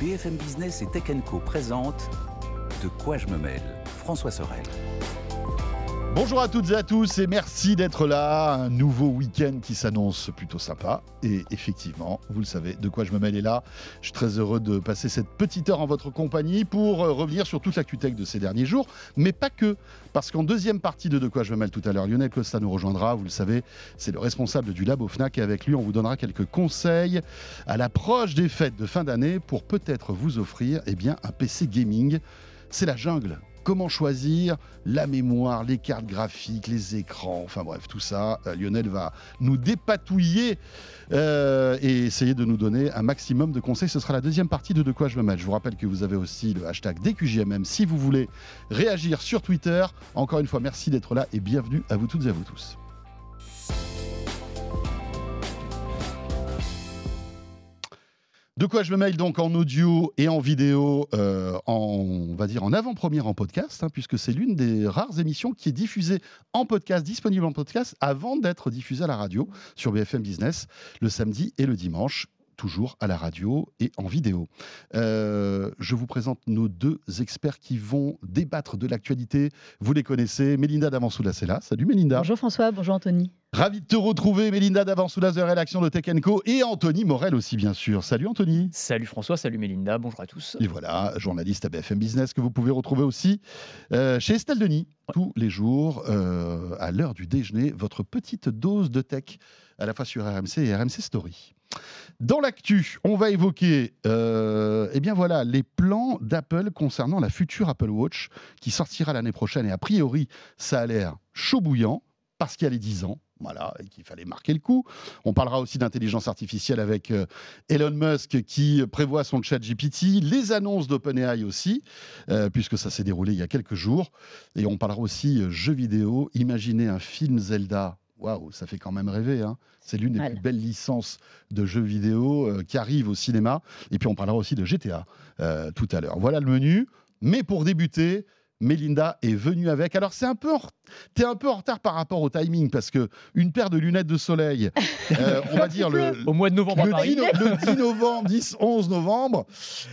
BFM Business et Tech Co présente De quoi je me mêle François Sorel. Bonjour à toutes et à tous et merci d'être là. Un nouveau week-end qui s'annonce plutôt sympa. Et effectivement, vous le savez, de quoi je me mêle est là. Je suis très heureux de passer cette petite heure en votre compagnie pour euh, revenir sur toute la tech de ces derniers jours. Mais pas que. Parce qu'en deuxième partie de De quoi je me mêle tout à l'heure, Lionel Costa nous rejoindra. Vous le savez, c'est le responsable du labo FNAC. Et avec lui, on vous donnera quelques conseils à l'approche des fêtes de fin d'année pour peut-être vous offrir eh bien, un PC gaming. C'est la jungle Comment choisir la mémoire, les cartes graphiques, les écrans, enfin bref, tout ça. Euh, Lionel va nous dépatouiller euh, et essayer de nous donner un maximum de conseils. Ce sera la deuxième partie de De quoi je me mêle. Je vous rappelle que vous avez aussi le hashtag DQJMM si vous voulez réagir sur Twitter. Encore une fois, merci d'être là et bienvenue à vous toutes et à vous tous. De quoi je me mail donc en audio et en vidéo, euh, en, on va dire en avant-première en podcast, hein, puisque c'est l'une des rares émissions qui est diffusée en podcast, disponible en podcast, avant d'être diffusée à la radio sur BFM Business le samedi et le dimanche toujours à la radio et en vidéo. Euh, je vous présente nos deux experts qui vont débattre de l'actualité. Vous les connaissez, Mélinda là. Salut Mélinda. Bonjour François, bonjour Anthony. Ravi de te retrouver, Mélinda Davansoula de rédaction de Tech Co et Anthony Morel aussi, bien sûr. Salut Anthony. Salut François, salut Mélinda, bonjour à tous. Et voilà, journaliste à BFM Business que vous pouvez retrouver aussi euh, chez Estelle Denis, tous les jours, euh, à l'heure du déjeuner, votre petite dose de tech à la fois sur RMC et RMC Story. Dans l'actu, on va évoquer euh, eh bien voilà, les plans d'Apple concernant la future Apple Watch qui sortira l'année prochaine. Et a priori, ça a l'air chaud bouillant parce qu'il y a les 10 ans. Voilà, et qu'il fallait marquer le coup. On parlera aussi d'intelligence artificielle avec euh, Elon Musk qui prévoit son chat GPT, les annonces d'OpenAI aussi, euh, puisque ça s'est déroulé il y a quelques jours. Et on parlera aussi euh, jeux vidéo. Imaginez un film Zelda waouh, ça fait quand même rêver. Hein. C'est l'une des plus belles licences de jeux vidéo euh, qui arrive au cinéma. Et puis on parlera aussi de GTA euh, tout à l'heure. Voilà le menu. Mais pour débuter, Mélinda est venue avec. Alors c'est un peu, t'es un peu en retard par rapport au timing parce que une paire de lunettes de soleil, euh, on va dire le au mois de novembre, le, 10, le 10 novembre, 10, 11 novembre,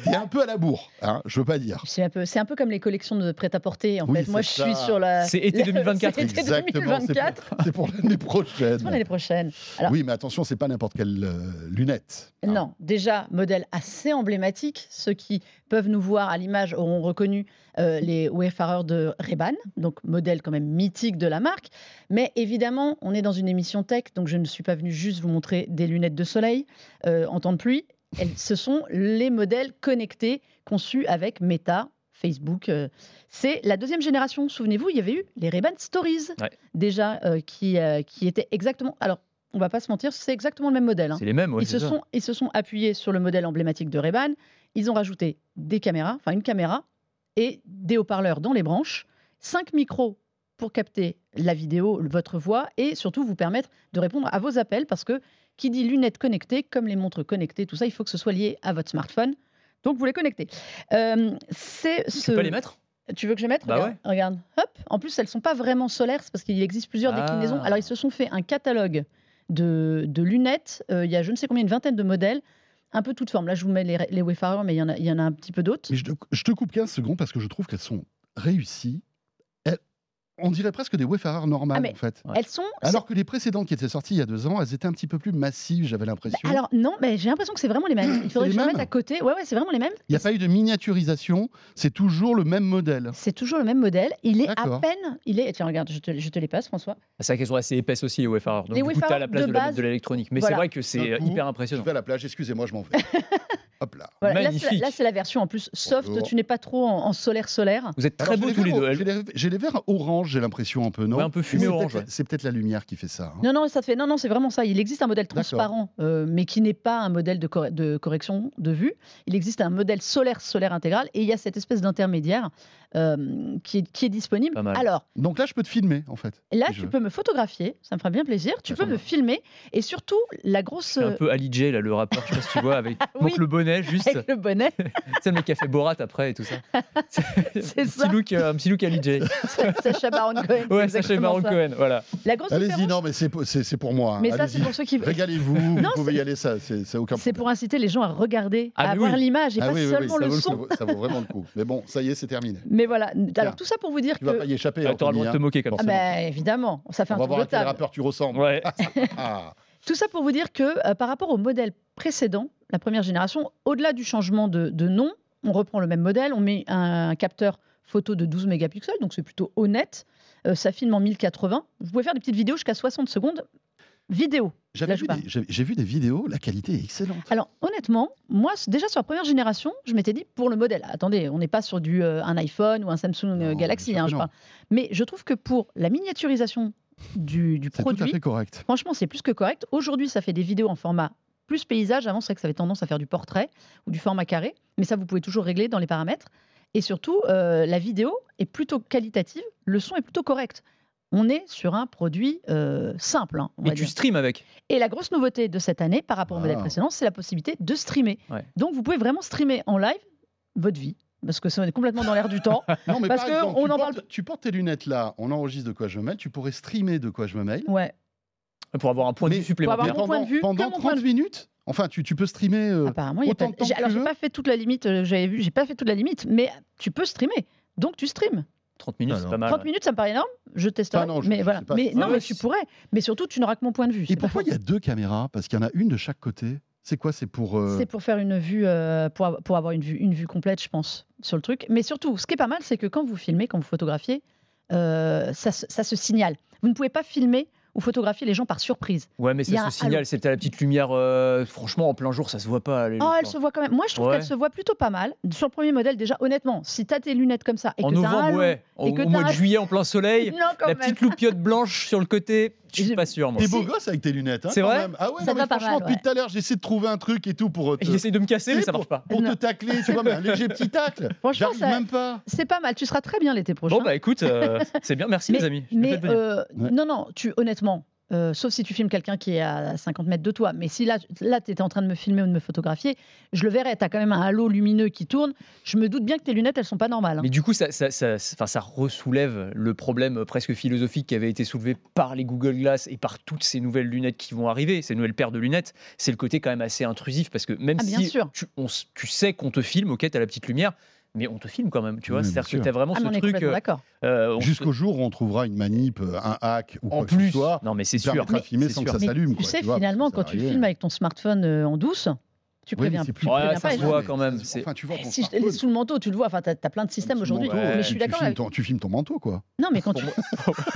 t'es un peu à la bourre, hein, je veux pas dire. C'est un peu, c'est un peu comme les collections de prêt-à-porter. En fait, moi je suis sur la. C'est été 2024. été 2024. C'est pour, l'année prochaine. C'est pour l'année prochaine. oui, mais attention, c'est pas n'importe quelle euh, lunette. Hein. Non, déjà modèle assez emblématique. Ceux qui peuvent nous voir à l'image auront reconnu euh, les wayfarers de Reban, donc modèle quand même mythique de la marque. Mais évidemment, on est dans une émission tech, donc je ne suis pas venu juste vous montrer des lunettes de soleil euh, en temps de pluie. ce sont les modèles connectés conçus avec Meta, Facebook. Euh. c'est la deuxième génération. Souvenez-vous, il y avait eu les Ray-Ban Stories déjà qui, qui étaient exactement. Alors, on va pas se mentir, c'est exactement le même modèle. Hein. C'est les mêmes, ils, se sont, ils se sont appuyés sur le modèle emblématique de Ray-Ban. Ils ont rajouté des caméras, enfin une caméra, et des haut-parleurs dans les branches, cinq micros pour capter la vidéo, votre voix, et surtout vous permettre de répondre à vos appels, parce que qui dit lunettes connectées, comme les montres connectées, tout ça, il faut que ce soit lié à votre smartphone. Donc vous les connectez. Euh, c'est ce... Tu peux les mettre? Tu veux que je mette? Bah regarde, regarde, hop. En plus, elles sont pas vraiment solaires, parce qu'il existe plusieurs ah. déclinaisons. Alors, ils se sont fait un catalogue de, lunettes. Euh, il y a je ne sais combien, une vingtaine de modèles un peu toutes formes. Là, je vous mets les, Wayfarers, mais il y, en a, il y en a un petit peu d'autres. Je, je, te coupe 15 secondes parce que je trouve qu'elles sont réussies on dirait presque des Wayfarers normales, ah, en fait. Elles sont. Alors que les précédentes qui étaient sorties il y a deux ans, elles étaient un petit peu plus massives, j'avais l'impression. Bah, alors non, mais j'ai l'impression que c'est vraiment les mêmes. Il faudrait que je les mette à côté. Ouais, ouais, c'est vraiment les mêmes. Il n'y a pas eu de miniaturisation, c'est toujours le même modèle. C'est toujours le même modèle. Il est à peine. Il est. Tiens, regarde, je te, je te les passe, François. Ah, c'est vrai qu'elles sont assez épaisses aussi, les Wayfarers. Donc, les du coup, tu as la place de, de l'électronique. Mais c'est vrai que c'est hyper impressionnant. Je vais à la plage, excusez-moi, je m'en vais. Hop là. Magnifique. Là, c'est la version en plus soft. Tu n'es pas trop en, solaire solaire. Vous êtes très beaux tous les deux. J'ai les verres orange, j'ai l'impression un peu un peu fumé orange. C'est peut-être la lumière qui fait ça. Hein. Non, non, ça fait. Non, non, c'est vraiment ça. Il existe un modèle transparent, euh, mais qui n'est pas un modèle de, de, correction de vue. Il existe un modèle solaire solaire intégral, et il y a cette espèce d'intermédiaire euh, qui, est, qui est disponible. Alors. Donc là, je peux te filmer, en fait. Là, tu peux me photographier. Ça me ferait bien plaisir. Tu peux me filmer, et surtout la grosse. un peu Ali J, là, le rappeur. Je sais pas si tu vois avec donc le bonnet juste. Avec le bonnet. c'est le mec qui a fait Borat après et tout ça. C'est ça. Look, euh, un petit look Ali J. Sacha Baron Cohen. Ouais, Sacha Baron Cohen, voilà. Allez-y, non, mais c'est pour moi. Mais ça, c'est pour ceux qui. Régalez-vous, vous pouvez y aller, ça, c'est aucun problème. C'est pour inciter les gens à regarder, ah, à avoir l'image et ah pas seulement le son. Ça vaut vraiment le coup. Mais bon, ça y est, c'est terminé. Mais voilà. Alors, tout ça pour vous dire que. Tu vas pas y échapper. Ah, tu auras le droit de te moquer comme ça. Bah, évidemment. Ça fait un On va voir à quel rappeur tu ressembles. Ouais. Tout ça pour vous dire que euh, par rapport au modèle précédent, la première génération, au-delà du changement de, nom, on reprend le même modèle, on met un, capteur photo de 12 mégapixels, donc c'est plutôt honnête. Euh, ça filme en 1080. Vous pouvez faire des petites vidéos jusqu'à 60 secondes. Vidéo. J'ai vu, des vidéos, la qualité est excellente. Alors honnêtement, moi déjà sur la première génération, je m'étais dit pour le modèle, attendez, on n'est pas sur du euh, un iPhone ou un Samsung Galaxy, hein, je Mais je trouve que pour la miniaturisation du, du produit. Tout à fait correct. Franchement, c'est plus que correct. Aujourd'hui, ça fait des vidéos en format plus paysage. Avant, c'est vrai que ça avait tendance à faire du portrait ou du format carré, mais ça, vous pouvez toujours régler dans les paramètres. Et surtout, euh, la vidéo est plutôt qualitative, le son est plutôt correct. On est sur un produit euh, simple. Hein, Et tu stream avec? Et la grosse nouveauté de cette année, par rapport au modèle ah. précédent, c'est la possibilité de streamer. Donc, vous pouvez vraiment streamer en live votre vie parce que ça est complètement dans l'air du temps. non, mais parce que on tu, en portes, parle... tu portes tes lunettes là, on enregistre de quoi je me mêle, tu pourrais streamer de quoi je me mêle. Ouais. Pour avoir un point de vue supplémentaire. Pendant, point de vue, pendant 30 minutes Enfin, tu, tu, peux streamer euh, Apparemment, il y a pas... Alors, j'ai pas fait toute la limite, euh, j'avais vu, j'ai pas fait toute la limite, mais tu peux streamer. Donc, tu streames. 30 minutes, c'est pas mal. 30 minutes, ça me paraît énorme. Je testerai. Ah non, mais voilà. Mais, non, mais tu pourrais. Mais surtout, tu n'auras que mon point de vue. Et pourquoi il y a deux caméras? Parce qu'il y en a une de chaque côté. C'est quoi? C'est pour. Euh, c'est pour faire une vue, euh, pour, pour, avoir une vue, une vue complète, je pense, sur le truc. Mais surtout, ce qui est pas mal, c'est que quand vous filmez, quand vous photographiez, euh, ça, ça, se signale. Vous ne pouvez pas filmer ou photographier les gens par surprise. Ouais, mais ça se signale, c'était la petite lumière. euh, franchement, en plein jour, ça se voit pas. Oh, elle se voit quand même. Moi, je trouve qu'elle se voit plutôt pas mal. Sur le premier modèle, déjà, honnêtement, si tu as tes lunettes comme ça et En que as un novembre, halo, ouais. Au, et que au t'as mois de un- juillet, en plein soleil, Non, la même. petite loupiote blanche sur le côté, je suis pas sûr, moi. T'es beau gosse avec tes lunettes. hein, C'est quand vrai même. Ah ouais, Ça non, va mais pas franchement, mal, depuis ouais. tout à l'heure, j'essaie de trouver un truc et tout pour. te- Il essaye de me casser, mais ça marche pas. Pour Non. te tacler, tu vois, mais un léger petit tacle. Franchement, J'arrive ça- même pas. C'est pas mal. Tu seras très bien l'été prochain. Bon, bah écoute, euh, c'est bien, merci mais, les amis. Je mais, venir. euh, Ouais. non, non, tu, honnêtement, euh, sauf si tu filmes quelqu'un qui est à 50 mètres de toi, mais si là, là tu étais en train de me filmer ou de me photographier, je le verrais. Tu as quand même un halo lumineux qui tourne. Je me doute bien que tes lunettes, elles sont pas normales. hein. Mais du coup, ça, ça, ça, ça ressoulève le problème euh, presque philosophique qui avait été soulevé par les Google Glass et par toutes ces nouvelles lunettes qui vont arriver, ces nouvelles paires de lunettes. C'est le côté quand même assez intrusif parce que même Ah, bien si sûr. Tu, on tu sais qu'on te filme, ok, t'as la petite lumière, mais on te filme quand même, tu vois. Oui, C'est-à-dire que sûr. t'as vraiment Ah, ce truc. euh, d'accord. euh, Jusqu'au jour où on trouvera une manip, euh, un hack ou En quoi que ce plus, soit. non mais c'est sûr. Mais filmer sans sûr. que ça s'allume. tu sais, finalement, quand tu filmes avec ton smartphone en douce, tu Oui, préviens, mais c'est tu plus- Ouais, préviens ça pas se gens. voit quand même. Ça Enfin, tu vois ton Si je- smartphone. sous le manteau, tu le vois. Enfin, t'as as plein de systèmes aujourd'hui. Ouais. Mais je tu- suis tu d'accord. filmes avec- ton- Tu filmes ton manteau, quoi. Non, mais quand tu.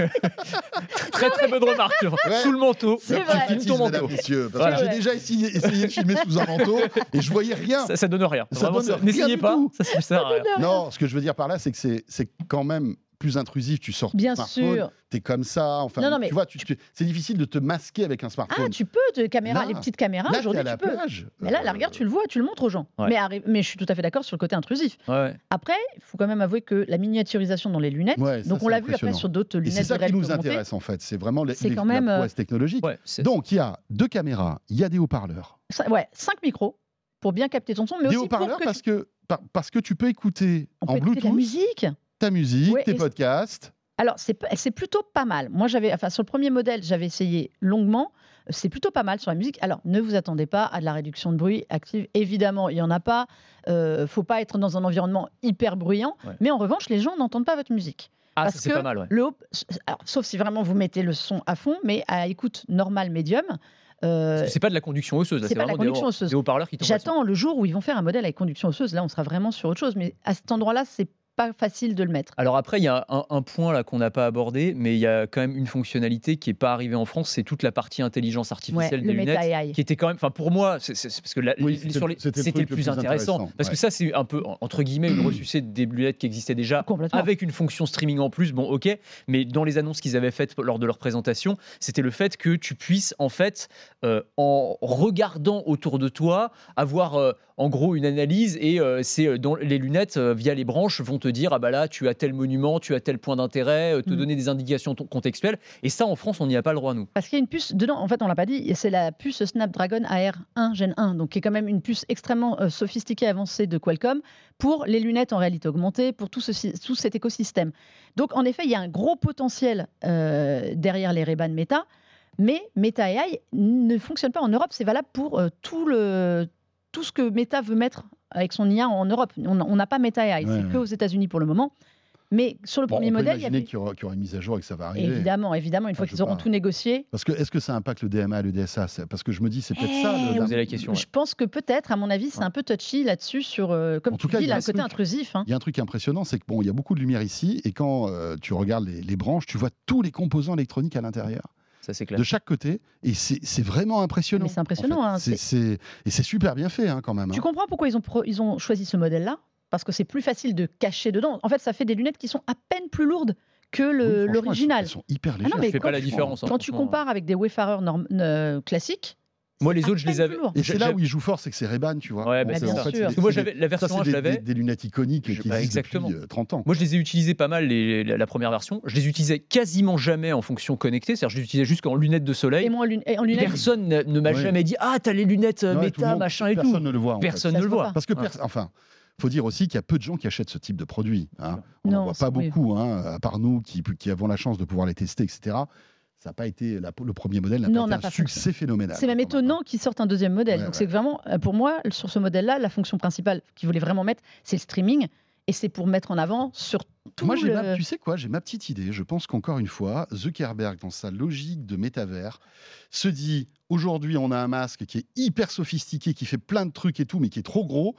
Très très bonne remarque. Ouais. Sous le manteau, C'est Le vrai. petit filme ton manteau. Voilà. que j'ai déjà essayé, essayé de filmer sous un manteau et je voyais rien. Ça, ça donne rien. Ça Vraiment, donne ça- rien N'essayez du pas. tout. Ça, ça rien. Non, ce que je veux dire par là, c'est que c'est c'est quand même plus intrusif. Tu sors ton Bien smartphone, sûr. t'es comme ça. Enfin, Non, non, mais tu vois, tu- tu- c'est difficile de te masquer avec un smartphone. Ah, tu peux, de caméra, Là- les petites caméras, aujourd'hui, la tu peux. plage. Mais là, la Euh, regarde, tu le vois, tu le montres aux gens. Ouais. Mais, arri- mais je suis tout à fait d'accord sur le côté intrusif. Ouais. Après, il faut quand même avouer que la miniaturisation dans les lunettes, Ouais, ça, donc on l'a vu après sur d'autres Et lunettes c'est ça qui nous intéresse en fait. C'est vraiment les, quand la même, euh, prouesse technologique. Donc il y a deux caméras, il y a des haut-parleurs. Ça- ouais, cinq micros pour bien capter ton son, mais Des aussi pour haut-parleurs que parce tu... que, par- parce que tu peux écouter on en peut écouter Bluetooth la musique. Ta musique, Ouais, tes podcasts. Alors, c'est plutôt pas mal. Moi, j'avais, enfin, sur le premier modèle, j'avais essayé longuement. C'est plutôt pas mal sur la musique. Alors, ne vous attendez pas à de la réduction de bruit active. Évidemment, il n'y en a pas. Euh, faut pas être dans un environnement hyper bruyant. Ouais. Mais en revanche, les gens n'entendent pas votre musique. Ah, Parce ça c'est que pas mal, ouais. le haut- alors, sauf si vraiment vous mettez le son à fond, mais à écoute normale, médium. euh, C'est pas de la conduction osseuse, là, c'est c'est pas de la vraiment des, conduction haut- osseuse. des haut-parleurs qui. J'attends le jour où ils vont faire un modèle avec conduction osseuse. Là, on sera vraiment sur autre chose. Mais à cet endroit-là, c'est pas facile de le mettre. Alors après, il y a un, un point là qu'on n'a pas abordé, mais il y a quand même une fonctionnalité qui n'est pas arrivée en France, c'est toute la partie intelligence Ouais, artificielle le des lunettes. Meta AI. qui était quand même, enfin pour moi, c'est parce que Oui, c'était- le plus plus intéressant, intéressant, parce ouais. que ça c'est un peu entre guillemets une ressucée des lunettes qui existaient déjà Complètement. avec une fonction streaming en plus. Bon, ok, mais dans les annonces qu'ils avaient faites lors de leur présentation, c'était le fait que tu puisses en fait, euh, en regardant autour de toi, avoir euh, en gros une analyse et euh, c'est dans les lunettes euh, via les branches vont te te dire ah bah là tu as tel monument, tu as tel point d'intérêt, euh, te Mm. donner des indications contextuelles. Et ça en France on n'y a pas le droit nous. Parce qu'il y a une puce dedans, en fait, on l'a pas dit, c'est la puce Snapdragon AR1 Gen 1, donc qui est quand même une puce extrêmement euh, sophistiquée, avancée de Qualcomm pour les lunettes en réalité augmentée, pour tout, ceci, tout cet écosystème. Donc, en effet, il y a un gros potentiel euh, derrière les Ray-Ban Meta, mais Meta AI ne fonctionne pas en Europe. C'est valable pour euh, tout, le, tout ce que Meta veut mettre avec son IA en Europe. On n'a pas Meta AI, Ouais, c'est ouais. que aux États-Unis pour le moment. Mais sur le Bon, premier on peut modèle, il y avait. qu'il y, aura, qu'il y aura une mise à jour et que ça va arriver. Évidemment, évidemment, une fois Enfin, je qu'ils auront pas. tout négocié, Parce que est-ce que ça impacte le DMA, le DSA Parce que je me dis, c'est peut-être ça. Eh, le- Posez la question. ouais. Je pense que peut-être, à mon avis, c'est Ouais. un peu touchy là-dessus sur, euh, comme En tout tu cas, dis, il y a là, un côté truc- intrusif. hein. Il y a un truc impressionnant, c'est que bon, il y a beaucoup de lumière ici, et quand euh, tu regardes les, les branches, tu vois tous les composants électroniques à l'intérieur, Ça c'est clair. de chaque côté, et c'est c'est vraiment impressionnant. Mais c'est impressionnant, en fait. hein, C'est- c'est- et c'est super bien fait hein, quand même. Tu hein. comprends pourquoi ils ont, pro- ils ont choisi ce modèle-là? Parce que c'est plus facile de cacher dedans. En fait, ça fait des lunettes qui sont à peine plus lourdes que Oui, le- franchement, elles sont- l'original. Elles sont hyper non, légères. mais Ça fait quand pas la tu- différence. hein, Quand tu compares avec des Wayfarers norm- euh, classiques, Moi, les autres, je les avais-. Et c'est là où ils jouent fort, c'est que c'est Ray-Ban, tu vois. Ouais, bah, c'est en ça. fait, Bien sûr. que moi des- j'avais la ça, version c'est 1, je des, l'avais. des- des lunettes iconiques Je- qui bah, existent depuis euh, 30 ans. Moi, je les ai utilisés pas mal, les- la, la première version. Je les utilisais quasiment jamais en fonction connectée. C'est-à-dire, je les utilisais juste en lunettes de soleil. Et moi, en lune- et en lunettes, Personne ne ne m'a Ouais. jamais dit Ah, t'as les lunettes euh, le méta, monde- machin et tout. Personne ne le voit. en. Personne Ça ne le voit. Parce que, enfin, faut dire aussi qu'il y a peu de gens qui achètent ce type de produit. Hein. On n'en Non, voit pas beaucoup, hein, à part nous qui, qui avons la chance de pouvoir les tester, etc. Ça n'a pas été la- le premier modèle n'a pas été un pas succès phénoménal. c'est même étonnant qu'ils sortent un deuxième modèle. Ouais, Donc ouais. c'est vraiment, euh, pour moi, sur ce modèle-là, la fonction principale qu'ils voulaient vraiment mettre, c'est le streaming. Et c'est pour mettre en avant sur tout Moi, le... ma- tu sais quoi, j'ai ma petite idée. Je pense qu'encore une fois, Zuckerberg, dans sa logique de métavers, se dit aujourd'hui, on a un masque qui est hyper sophistiqué, qui fait plein de trucs et tout, mais qui est trop gros.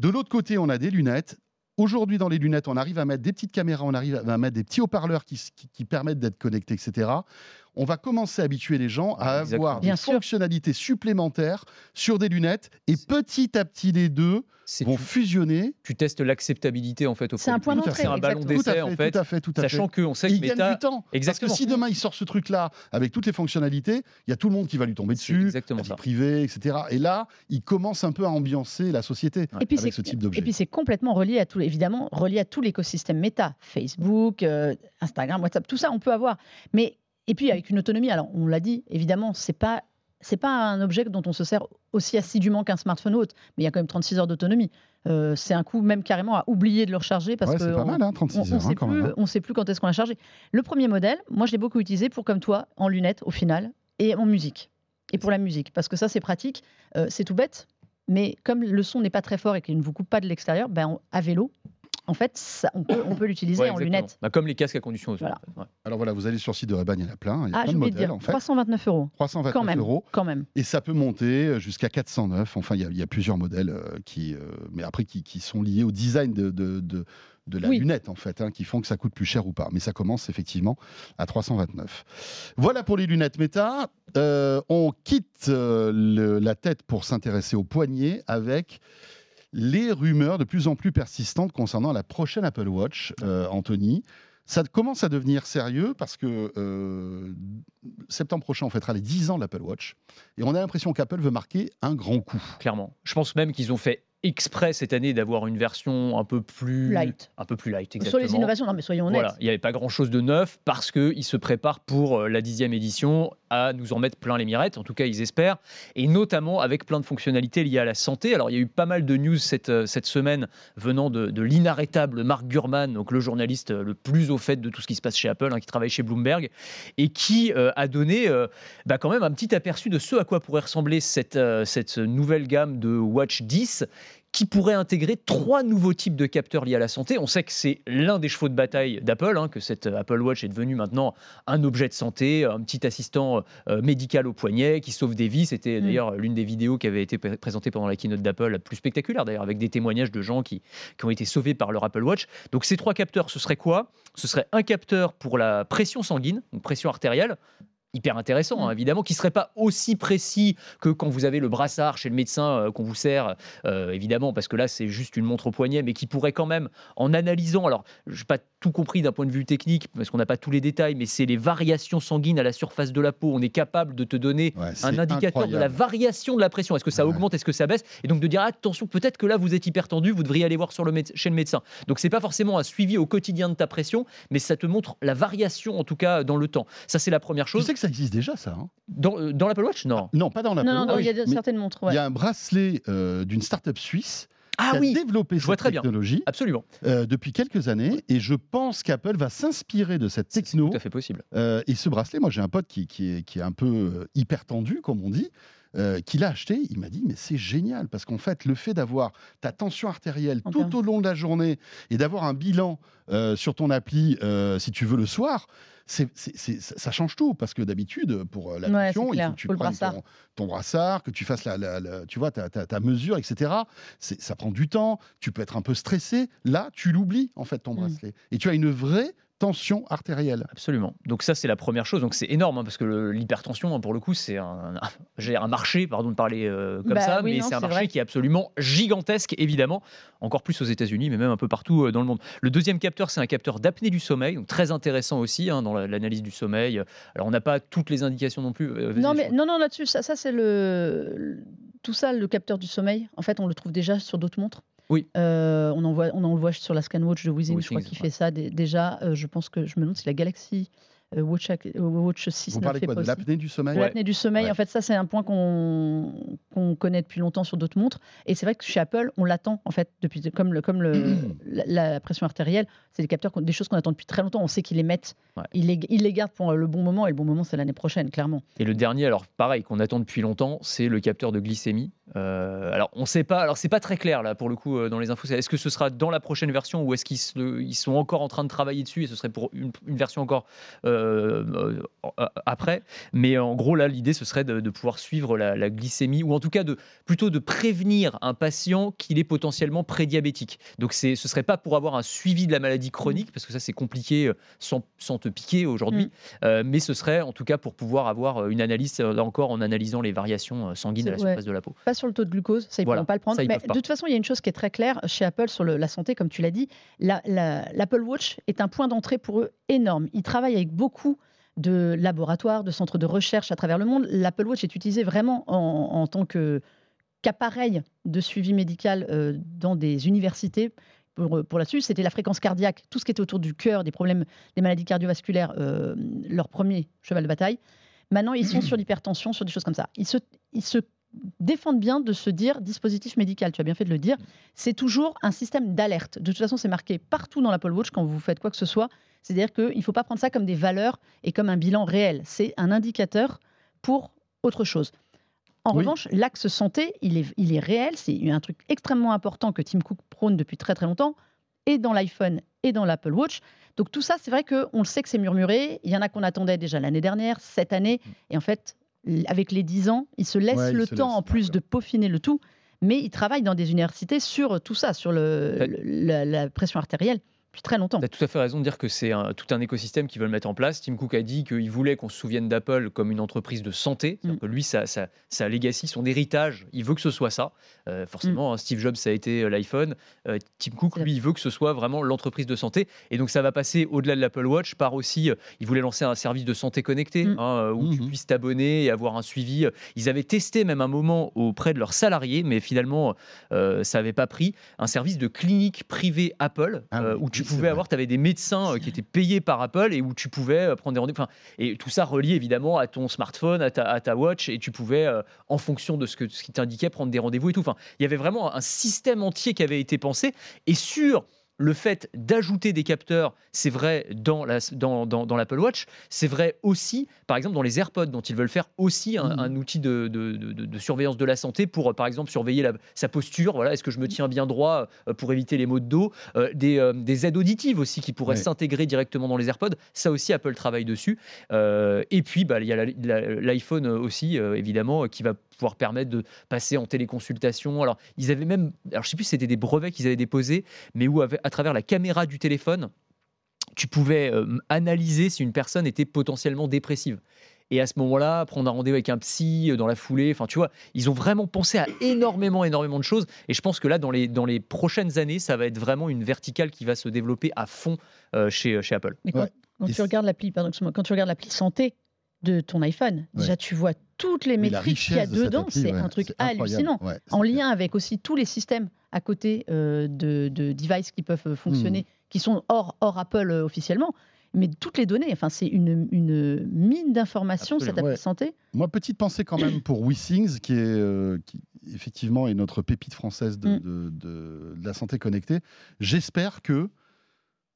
De l'autre côté, on a des lunettes. Aujourd'hui, dans les lunettes, on arrive à mettre des petites caméras, on arrive à mettre des petits haut-parleurs qui, permettent d'être connectés, etc. On va commencer à habituer les gens à Exactement. avoir Bien des sûr. fonctionnalités supplémentaires sur des lunettes. Et petit à petit, les deux vont tu, fusionner. tu testes l'acceptabilité en fait au C'est un point d'entrée, C'est un ballon d'essai en fait. tout à fait, tout à fait. Sachant qu'on sait Et que il gagne Meta. du temps. Exactement. Parce que si demain il sort ce truc-là avec toutes les fonctionnalités, il y a tout le monde qui va lui tomber dessus, exactement la vie ça. privée, etc. Et là, il commence un peu à ambiancer la société Et puis avec c'est- ce type d'objet. Et puis c'est complètement relié à tout, évidemment, relié à tout l'écosystème méta, Facebook, euh, Instagram, WhatsApp, tout ça on peut avoir. Mais et puis avec une autonomie. Alors on l'a dit, évidemment, c'est pas c'est pas un objet dont on se sert aussi assidûment qu'un smartphone ou autre, mais il y a quand même 36 heures d'autonomie. Euh, c'est un coup même carrément à oublier de le recharger parce Ouais, que c'est pas on- mal, hein, on 36 ne heures hein, sait, quand plus, même. hein. on sait plus quand est-ce qu'on l'a chargé. Le premier modèle, moi je l'ai beaucoup utilisé pour comme toi en lunettes au final et en musique et pour la musique parce que ça c'est pratique. Euh, c'est tout bête, mais comme le son n'est pas très fort et qu'il ne vous coupe pas de l'extérieur, ben on- à vélo, en fait, ça- on peut, on peut l'utiliser Ouais, en lunettes. Bah, comme les casques à conduction aussi. Voilà. en fait, ouais. Alors voilà, vous allez sur le site de Ray-Ban, il y en a plein. Il y a Ah, plein j'ai de oublié de modèles dire, en fait. 329 euros. 329 Quand même, euros. quand même. Et ça peut monter jusqu'à 409. Enfin, il y a, il y a plusieurs modèles euh, qui, euh, mais après, qui, qui sont liés au design de, de, de- de la Oui. lunette, en fait, hein, qui font que ça coûte plus cher ou pas. Mais ça commence effectivement à 329. Voilà pour les lunettes méta. Euh, on quitte euh, le- la tête pour s'intéresser au poignet avec les rumeurs de plus en plus persistantes concernant la prochaine Apple Watch, euh, Anthony. Ça commence à devenir sérieux parce que euh, septembre prochain, on fêtera les 10 ans de l'Apple Watch. Et on a l'impression qu'Apple veut marquer un grand coup. Clairement. Je pense même qu'ils ont fait exprès cette année d'avoir une version un peu plus Light. un peu plus light. Sur Exactement. les innovations, non mais soyons honnêtes. Voilà, il n'y avait pas grand-chose de neuf parce qu'ils se préparent pour euh, la dixième édition à nous en mettre plein les mirettes, en tout cas ils espèrent, et notamment avec plein de fonctionnalités liées à la santé. Alors il y a eu pas mal de news cette, euh, cette semaine venant de, l'inarrêtable Mark Gurman, donc le journaliste euh, le plus au fait de tout ce qui se passe chez Apple, hein, qui travaille chez Bloomberg, et qui euh, a donné bah, quand même un petit aperçu de ce à quoi pourrait ressembler cette, cette nouvelle gamme de Watch 10 qui pourrait intégrer trois nouveaux types de capteurs liés à la santé. On sait que c'est l'un des chevaux de bataille d'Apple, hein, que cette Apple Watch est devenue maintenant un objet de santé, un petit assistant euh, médical au poignet qui sauve des vies. C'était Mm. d'ailleurs l'une des vidéos qui avait été pré- présentée pendant la keynote d'Apple, la plus spectaculaire d'ailleurs, avec des témoignages de gens qui, qui ont été sauvés par leur Apple Watch. Donc ces trois capteurs, ce serait quoi? Ce serait un capteur pour la pression sanguine, donc pression artérielle. Hyper intéressant, hein, Mm. évidemment, qui ne serait pas aussi précis que quand vous avez le brassard chez le médecin euh, qu'on vous sert, euh, évidemment, parce que là, c'est juste une montre au poignet, mais qui pourrait quand même, en analysant, alors, je n'ai pas tout compris d'un point de vue technique, parce qu'on n'a pas tous les détails, mais c'est les variations sanguines à la surface de la peau. On est capable de te donner Ouais, un indicateur de la variation de la pression. Est-ce que ça Ouais. augmente, est-ce que ça baisse? Et donc de dire attention, peut-être que là vous êtes hyper tendu, vous devriez aller voir sur le chez le médecin. Donc c'est pas forcément un suivi au quotidien de ta pression, mais ça te montre la variation en tout cas dans le temps. Ça c'est la première Tu chose. sais que ça existe déjà, ça hein Dans, euh, dans l'Apple Watch? Non. Non, pas dans la Non, non, non, il y a de- mais certaines montres. Il ouais. y a un bracelet euh, d'une start-up suisse Ah qui a oui, développé je vois cette très bien. technologie absolument. euh, depuis quelques années et je pense qu'Apple va s'inspirer de cette C'est techno. tout à fait possible. Euh, et ce bracelet, moi j'ai un pote qui, qui est, qui est un peu euh, hyper tendu, comme on dit, euh, qui l'a acheté. Il m'a dit, mais c'est génial, parce qu'en fait, le fait d'avoir ta tension artérielle En tout au long de la journée et d'avoir un bilan euh, sur ton appli, euh, si tu veux, le soir, c'est, c'est- c'est- ça change tout. Parce que d'habitude, pour euh, la Ouais, il faut que tu Faut prennes brassard. ton, ton brassard, que tu fasses la, la- la- tu vois, ta, ta- ta mesure, etc. C'est- ça prend du temps, tu peux être un peu stressé. Là, tu l'oublies, en fait, ton Mm. bracelet. Et tu as une vraie tension artérielle. Absolument. Donc ça, c'est la première chose. Donc c'est énorme hein, parce que le- l'hypertension, hein, pour le coup, c'est un, un- j'ai un marché, pardon de parler euh, comme Bah ça, oui, mais non, c'est un c'est marché vrai. qui est absolument gigantesque, évidemment, encore plus aux États-Unis, mais même un peu partout euh, dans le monde. Le deuxième capteur, c'est un capteur d'apnée du sommeil, donc très intéressant aussi hein, dans la- l'analyse du sommeil. Alors on n'a pas toutes les indications non plus. euh, Non, mais non, non, là-dessus, ça, ça c'est le, le- tout ça, le capteur du sommeil. En fait, on le trouve déjà sur d'autres montres. Oui. Euh, on en voit, on en le voit sur la ScanWatch de Withing, je crois ouais. fait ça dé- déjà. euh, je pense que je me demande si la Galaxy euh, Watch, Watch 6 Vous parlez quoi de l'apnée du sommeil? L'apnée du sommeil, Ouais. en fait, ça c'est un point qu'on qu'on connaît depuis longtemps sur d'autres montres. Et c'est vrai que chez Apple, on l'attend en fait depuis comme le comme le la, la pression artérielle, c'est des capteurs, des choses qu'on attend depuis très longtemps. On sait qu'ils les mettent, Ouais. ils les ils les gardent pour le bon moment et le bon moment c'est l'année prochaine, clairement. Et le dernier, alors pareil, qu'on attend depuis longtemps, c'est le capteur de glycémie. Euh, alors on sait pas, alors c'est pas très clair là pour le coup euh, dans les infos. Est-ce que ce sera dans la prochaine version ou est-ce qu'ils ils sont encore en train de travailler dessus et ce serait pour une, une version encore euh, après? Mais en gros là, l'idée ce serait de, de pouvoir suivre la, la glycémie ou en tout cas de plutôt de prévenir un patient qu'il est potentiellement prédiabétique. Donc c'est, ce serait pas pour avoir un suivi de la maladie chronique parce que ça c'est compliqué sans, sans te piquer aujourd'hui. Euh, mais ce serait en tout cas pour pouvoir avoir une analyse, là encore en analysant les variations sanguines à la ouais. surface de la peau. Pas sur le taux de glucose, ça ils Voilà, pourront pas le prendre. ça, Mais de toute façon, il y a une chose qui est très claire chez Apple sur le- la santé, comme tu l'as dit. la- la- L'Apple Watch est un point d'entrée pour eux énorme. Ils travaillent avec beaucoup de laboratoires, de centres de recherche à travers le monde. L'Apple Watch est utilisé vraiment en, en tant que qu'appareil de suivi médical euh, dans des universités. Pour, pour là-dessus, c'était la fréquence cardiaque, tout ce qui était autour du cœur, des problèmes, des maladies cardiovasculaires, euh, leur premier cheval de bataille. Maintenant, ils sont sur l'hypertension, sur des choses comme ça. Ils se, ils se défendent bien de se dire dispositif médical, tu as bien fait de le dire. C'est toujours un système d'alerte. De toute façon, c'est marqué partout dans l'Apple Watch quand vous faites quoi que ce soit. C'est-à-dire qu'il ne faut pas prendre ça comme des valeurs et comme un bilan réel. C'est un indicateur pour autre chose. En Oui. revanche, l'axe santé, il est, il est réel. C'est un truc extrêmement important que Tim Cook prône depuis très très longtemps, et dans l'iPhone et dans l'Apple Watch. Donc tout ça, c'est vrai qu'on le sait que c'est murmuré. Il y en a qu'on attendait déjà l'année dernière, cette année. Et en fait, avec les 10 ans, ils se laissent Ouais, le se temps laissent, en plus de peaufiner le tout. Mais ils travaillent dans des universités sur tout ça, sur le, Ouais. le- la, la pression artérielle, depuis très longtemps. Tu as tout à fait raison de dire que c'est tout un écosystème qu'ils veulent mettre en place. Tim Cook a dit qu'il voulait qu'on se souvienne d'Apple comme une entreprise de santé. Mm. que lui, sa, sa, sa legacy, son héritage, il veut que ce soit ça. Euh, forcément, hein, Steve Jobs, ça a été euh, l'iPhone. Euh, Tim Cook, Mm. Lui, il veut que ce soit vraiment l'entreprise de santé. Et donc, ça va passer au-delà de l'Apple Watch par aussi, euh, il voulait lancer un service de santé connecté Mm. hein, où tu Mhm. puisses t'abonner et avoir un suivi. Ils avaient testé même un moment auprès de leurs salariés, mais finalement, euh, ça n'avait pas pris. Un service de clinique privée Apple Ah euh, oui, où tu pouvais avoir, tu avais des médecins euh, qui étaient payés par Apple et où tu pouvais euh, prendre des rendez-vous. Enfin, et tout ça relié évidemment à ton smartphone, à ta, à ta watch, et tu pouvais, euh, en fonction de ce, que, ce qui t'indiquait, prendre des rendez-vous et tout. Enfin, il y avait vraiment un système entier qui avait été pensé. Et sur le fait d'ajouter des capteurs, c'est vrai dans la- dans, dans, dans l'Apple Watch, c'est vrai aussi, par exemple, dans les AirPods, dont ils veulent faire aussi un, un outil de, de- de- de- de surveillance de la santé pour, euh, par exemple, surveiller la- sa posture. Voilà, est-ce que je me tiens bien droit euh, pour éviter les maux de dos Euh, des, euh, des aides auditives aussi qui pourraient s'intégrer directement dans les AirPods. Ça aussi, Apple travaille dessus. Euh, et puis, bah, il y a la- la- l'iPhone aussi, évidemment, qui va pouvoir permettre de passer en téléconsultation. Alors, ils avaient même, alors je sais plus si c'était des brevets qu'ils avaient déposés, mais où avec- à travers la caméra du téléphone, tu pouvais euh, analyser si une personne était potentiellement dépressive. Et à ce moment-là, prendre un rendez-vous avec un psy euh, dans la foulée. Enfin, tu vois, ils ont vraiment pensé à énormément, énormément de choses. Et je pense que là, dans les, dans les prochaines années, ça va être vraiment une verticale qui va se développer à fond euh, chez, chez Apple. Mais quand, Ouais. quand tu regardes l'appli, pardon, excuse-moi, quand tu regardes l'appli santé de ton iPhone, déjà tu vois toutes les Mais métriques qu'il y a de dedans, c'est ouais, un truc hallucinant. Ouais, En lien avec aussi tous les systèmes à côté euh, de, de devices qui peuvent euh, fonctionner, Hmm. qui sont hors, hors Apple euh, officiellement. Mais toutes les données, enfin, c'est une, une mine d'informations, cette appli ouais. santé. Moi, petite pensée quand même pour WeThings, qui est euh, qui, effectivement est notre pépite française de, Mm. de- de- de la santé connectée. J'espère que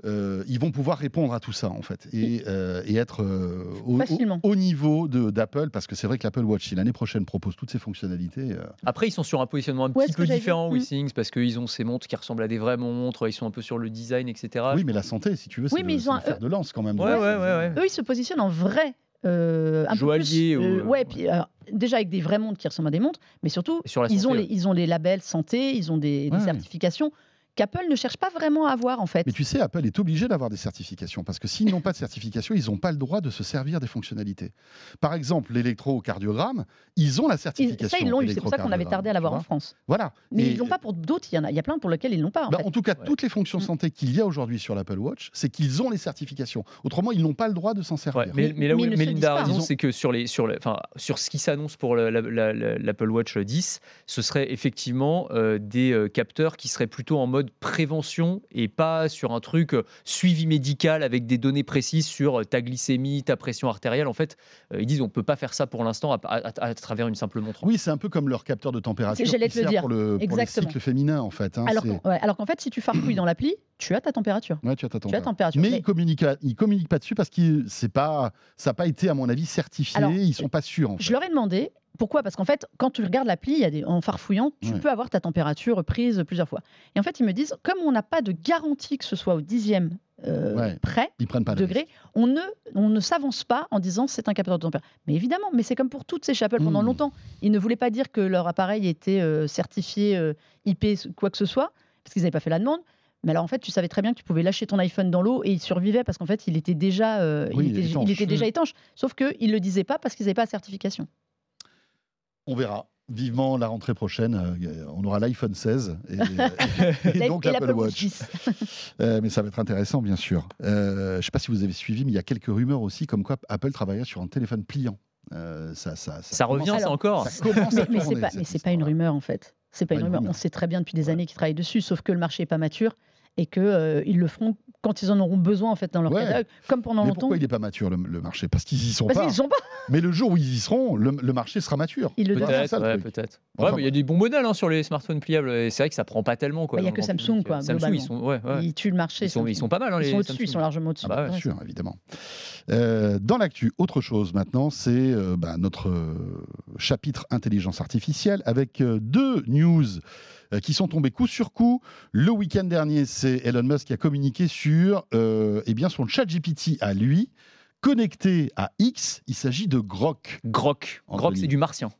euh, ils vont pouvoir répondre à tout ça en fait et, euh, et être euh, au, au- Facilement. au niveau de- d'Apple parce que c'est vrai que l'Apple Watch si l'année prochaine propose toutes ces fonctionnalités euh, Après, ils sont sur un positionnement un Ouais, petit peu différent, vu. Mm. WeThings, parce qu'ils ont ces montres qui ressemblent à des vraies montres, ils sont un peu sur le design, etc. oui mais la santé si tu veux c'est Oui, le, un- fer de lance quand même Ouais, ouais, chose. ouais, ouais. Eux, ils se positionnent en vrai. euh, un peu Joaillier plus, euh, ou- ouais, puis, alors, déjà avec des vraies montres qui ressemblent à des montres, mais surtout, sur ils, ont santé, les, ils ont les labels santé, ils ont des, des Ouais, ouais. certifications qu'Apple ne cherche pas vraiment à avoir en fait. Mais tu sais, Apple est obligé d'avoir des certifications parce que s'ils n'ont pas de certification, ils n'ont pas le droit de se servir des fonctionnalités. Par exemple, l'électrocardiogramme, ils ont la certification. ça, ils l'ont eu. C'est pour ça qu'on avait tardé à l'avoir en France. Voilà. Mais Et- ils l'ont pas pour d'autres. Il y en a, il y a plein pour lesquels ils l'ont pas. En bah, fait. en tout cas, Ouais. toutes les fonctions Mm. santé qu'il y a aujourd'hui sur l'Apple Watch, c'est qu'ils ont les certifications. Autrement, ils n'ont pas le droit de s'en Ouais, servir. mais, mais là où Melinda a pas. raison, ont- c'est que sur, les, sur, le- enfin, sur ce qui s'annonce pour le- la- la- la- l'Apple Watch 10, ce serait effectivement euh, des euh, capteurs qui seraient plutôt en mode prévention et pas sur un truc euh, suivi médical avec des données précises sur euh, ta glycémie, ta pression artérielle. En fait, euh, ils disent on peut pas faire ça pour l'instant à, à- à travers une simple montre. Oui, c'est un peu comme leur capteur de température C'est- j'allais te le dire. pour le, pour cycle féminin, en fait. hein. alors, qu'en, ouais, alors qu'en fait, si tu farfouilles dans l'appli, tu as ta température. Ouais, tu as ta Tu as température. température. Mais, Mais- ils communiquent, ils communiquent pas dessus parce que c'est pas, ça n'a pas été, à mon avis, certifié. Alors, ils sont pas sûrs. En fait. Je leur ai demandé pourquoi, parce qu'en fait, quand tu regardes l'appli, il y a des, en farfouillant, tu Ouais. peux avoir ta température prise plusieurs fois. Et en fait, ils me disent, comme on n'a pas de garantie que ce soit au dixième euh, Ouais. près, Ils prennent pas le degré, on ne, on ne s'avance pas en disant c'est un capteur de température. Mais évidemment, mais c'est comme pour toutes ces Apple pendant Mm. longtemps. Ils ne voulaient pas dire que leur appareil était euh, certifié euh, IP, quoi que ce soit, parce qu'ils n'avaient pas fait la demande. Mais alors en fait, tu savais très bien que tu pouvais lâcher ton iPhone dans l'eau et il survivait parce qu'en fait, il était déjà, Oui, il était, étanche. il était déjà étanche. Sauf qu'ils ne le disaient pas parce qu'ils n'avaient pas la certification. On verra. Vivement la rentrée prochaine, euh, on aura l'iPhone 16 et, et donc l'Apple Watch. 10. Euh, mais ça va être intéressant, bien sûr. Euh, je ne sais pas si vous avez suivi, mais il y a quelques rumeurs aussi comme quoi Apple travaillerait sur un téléphone pliant. Euh, ça, ça, Ça commence- revient, Alors, encore. mais, mais c'est pas, mais une rumeur en fait. C'est pas Pas une rumeur. rumeur. On sait très bien depuis des Ouais. années qu'ils travaillent dessus, sauf que le marché est pas mature et que euh, ils le feront quand ils en auront besoin en fait dans leur Ouais. catalogue, comme pendant Mais longtemps. pourquoi il n'est pas mature le, le marché? Parce qu'ils y sont Parce pas. qu'ils sont pas. Mais le jour où ils y seront, le, le marché sera mature. Ils le Peut-être ouais, peut-être. Enfin, Ouais, mais il y a des bons modèles hein, sur les smartphones pliables. Et c'est vrai que ça prend pas tellement. quoi, Bah, il y a que Samsung, public. quoi, Samsung, ils globalement. sont, ouais, ouais. Ils tuent le marché. Ils sont, ils sont pas mal. hein, Ils les sont au-dessus, ils sont largement au-dessus. Ah bah ouais. Bien sûr, évidemment. Euh, dans l'actu, autre chose maintenant, c'est euh, bah, notre euh, chapitre intelligence artificielle avec euh, deux news euh, qui sont tombées coup sur coup. Le week-end dernier, c'est Elon Musk qui a communiqué sur euh, eh bien son chat GPT à lui, connecté à X. Il s'agit de Grok. Grok. Grok, c'est du martien.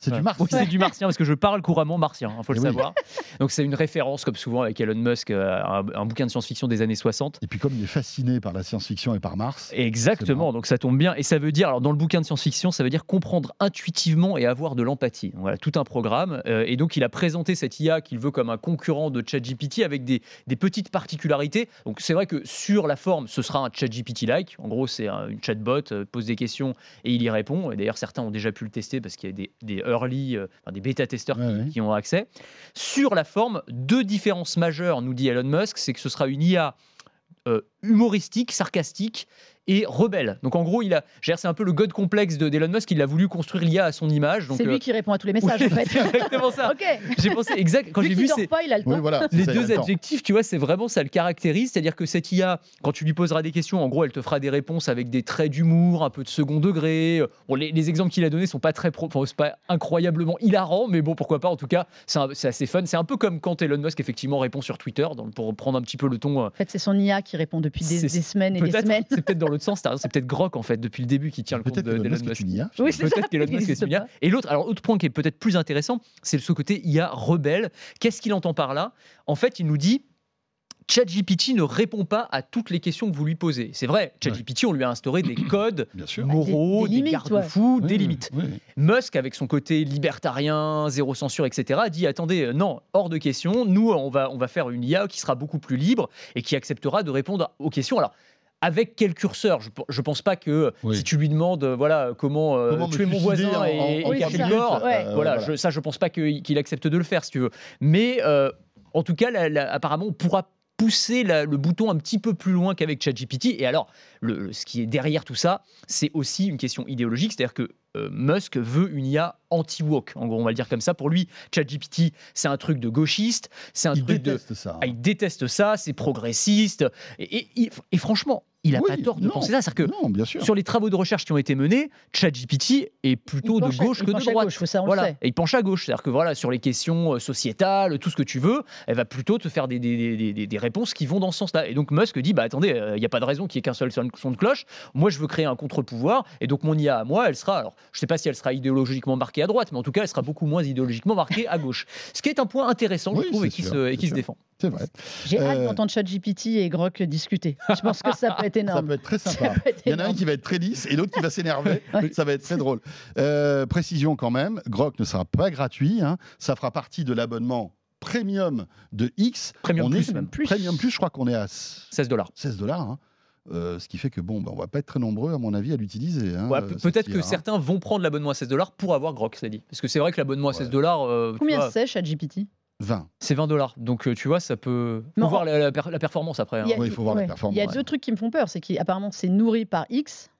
C'est du. Oui, c'est du martien parce que je parle couramment martien, il faut le Eh oui. savoir. Donc c'est une référence, comme souvent avec Elon Musk, euh, un, un bouquin de science-fiction des années 60. Et puis comme il est fasciné par la science-fiction et par Mars, Exactement, donc ça tombe bien. Et ça veut dire, alors dans le bouquin de science-fiction, ça veut dire comprendre intuitivement et avoir de l'empathie. Voilà, tout un programme. Euh, et donc il a présenté cette IA qu'il veut comme un concurrent de ChatGPT avec des, des petites particularités. Donc c'est vrai que sur la forme, ce sera un ChatGPT-like. En gros, c'est un, une chatbot, euh, pose des questions et il y répond. Et d'ailleurs, certains ont déjà pu le tester parce qu'il y a des, des early, euh, enfin, des bêta-testeurs Ouais, qui- ouais. qui ont accès. Sur la forme, deux différences majeures, nous dit Elon Musk, c'est que ce sera une IA euh, humoristique, sarcastique et rebelle. Donc en gros, il a, c'est un peu le god complexe de d'Elon Musk. Il a voulu construire l'IA à son image. Donc C'est euh, lui qui répond à tous les messages en fait. c'est exactement ça. J'ai pensé exact quand Vu j'ai vu ces, pas, il a le temps. Oui, voilà. les Ça, deux adjectifs, tu vois, c'est vraiment ça le caractérise. C'est-à-dire que cette IA, quand tu lui poseras des questions, en gros, elle te fera des réponses avec des traits d'humour, un peu de second degré. Bon, les, les exemples qu'il a donnés sont pas très, pro, enfin, c'est pas incroyablement hilarant, mais bon, pourquoi pas. En tout cas, c'est un- assez fun. C'est un peu comme quand Elon Musk effectivement répond sur Twitter, pour prendre un petit peu le ton. euh, En fait, c'est son IA qui répond depuis des, semaines et des Peut-être, semaines. c'est peut-être dans l'autre sens. C'est peut-être Grok en fait depuis le début qui tient le compte Peut-être de- d'Elon Musk IA. Oui. Peut-être qu'Elon Il Musk est. Et l'autre, alors autre point qui est peut-être plus intéressant, c'est ce côté IA rebelle. Qu'est-ce qu'il entend par là? En fait, il nous dit ChatGPT ne répond pas à toutes les questions que vous lui posez. C'est vrai, ChatGPT, on lui a instauré des codes moraux, Des- des, des limites, garde-fous, des Oui, limites. oui. Musk, avec son côté libertarien, zéro censure, etc., dit attendez, euh, non, hors de question. Nous, on va, on va faire une IA qui sera beaucoup plus libre et qui acceptera de répondre aux questions. Alors. Avec quel curseur? Je ne pense pas que Oui. si tu lui demandes euh, voilà comment, euh, Comment me tuer mon voisin en- et, en- en et corps, Ouais. euh, voilà, je- ça je pense pas qu'il accepte de le faire si tu veux. Mais euh, en tout cas, la- la- apparemment, on pourra pousser la- le bouton un petit peu plus loin qu'avec ChatGPT. Et alors, le- ce qui est derrière tout ça, c'est aussi une question idéologique, c'est-à-dire que euh, Musk veut une IA anti-woke. En gros, on va le dire comme ça. Pour lui, ChatGPT, c'est un truc de gauchiste, c'est un Il truc de... déteste ça. Ah, il déteste ça, c'est progressiste. Et, et- et- et franchement, il n'a Oui, pas tort de non, penser ça. C'est-à-dire que Non, bien sûr. sur les travaux de recherche qui ont été menés, ChatGPT est plutôt de à- gauche que de droite. gauche, ça, on le voilà. Et il penche à gauche. C'est-à-dire que voilà, sur les questions euh, sociétales, tout ce que tu veux, elle va plutôt te faire des, des, des- des- des réponses qui vont dans ce sens-là. Et donc Musk dit bah attendez, euh, il n'y a pas de raison qu'il n'y ait qu'un seul son son de cloche. Moi, je veux créer un contre-pouvoir. Et donc mon IA à moi, elle sera. Alors, je ne sais pas si elle sera idéologiquement marquée à droite, mais en tout cas, elle sera beaucoup moins idéologiquement marquée à gauche. Ce qui est un point intéressant, Oui, je trouve, et qui, sûr, se, et c'est qui se sûr. défend. C'est vrai. J'ai hâte Euh, d'entendre ChatGPT et Grok discuter. Je pense que ça peut être Ça énorme. peut être très Ça sympa. être Il y en a un qui va être très lisse et l'autre qui va s'énerver. Ouais. Ça va être très drôle. Euh, précision quand même, Grok ne sera pas gratuit. hein. Ça fera partie de l'abonnement premium de X. Premium on plus, est, même plus. Premium plus, je crois qu'on est à 16 dollars. 16 dollars. hein. Euh, ce qui fait que bon, bah, on va pas être très nombreux, à mon avis, à l'utiliser. hein, Ouais, Peut-être que certains vont prendre l'abonnement à 16 dollars pour avoir Grok, c'est dit. Parce que c'est vrai que l'abonnement à 16 Ouais. dollars, euh, Combien vois, c'est ChatGPT? 20. c'est 20 dollars. Donc euh, tu vois, ça peut. Faut Non, voir la, la per- la performance après. hein. Il y a- Oui, il faut voir la performance, Il y a ouais. deux trucs qui me font peur. C'est qu'apparemment, c'est nourri par X.